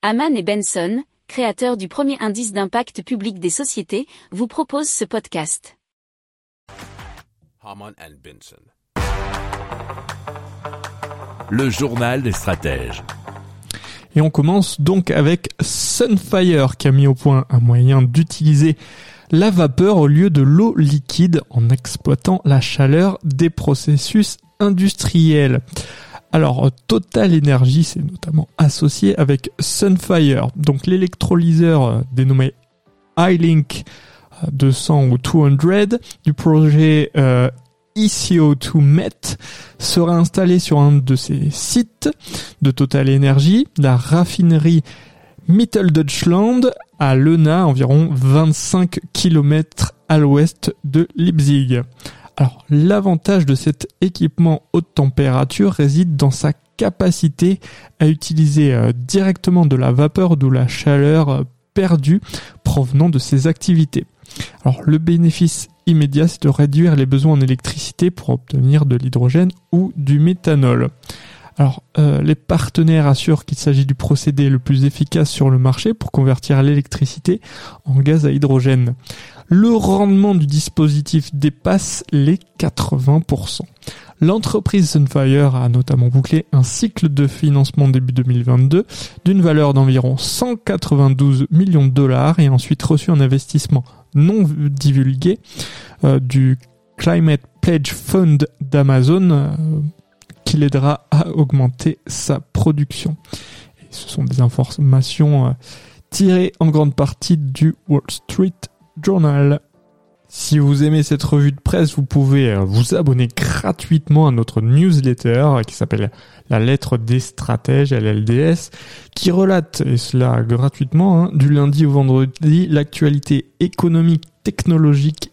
Haman et Benson, créateurs du premier indice d'impact public des sociétés, vous proposent ce podcast. Haman and Benson. Le journal des stratèges. Et on commence donc avec Sunfire qui a mis au point un moyen d'utiliser la vapeur au lieu de l'eau liquide en exploitant la chaleur des processus industriels. Alors Total Energy s'est notamment associé avec Sunfire, donc l'électrolyseur euh, dénommé iLink 200 ou 200 du projet euh, ECO2 Met sera installé sur un de ces sites de Total Energy, la raffinerie Mitteldeutschland à Lena, environ 25 km à l'ouest de Leipzig. Alors, l'avantage de cet équipement haute température réside dans sa capacité à utiliser euh, directement de la vapeur de la chaleur euh, perdue provenant de ses activités. Alors, le bénéfice immédiat, c'est de réduire les besoins en électricité pour obtenir de l'hydrogène ou du méthanol. Alors, euh, les partenaires assurent qu'il s'agit du procédé le plus efficace sur le marché pour convertir l'électricité en gaz à hydrogène. Le rendement du dispositif dépasse les 80%. L'entreprise Sunfire a notamment bouclé un cycle de financement début 2022 d'une valeur d'environ 192 millions de dollars et a ensuite reçu un investissement non divulgué euh, du Climate Pledge Fund d'Amazon euh, l'aidera à augmenter sa production. Et ce sont des informations euh, tirées en grande partie du Wall Street Journal. Si vous aimez cette revue de presse, vous pouvez euh, vous abonner gratuitement à notre newsletter euh, qui s'appelle La lettre des stratèges, LLDS, qui relate, et cela gratuitement, hein, du lundi au vendredi, l'actualité économique, technologique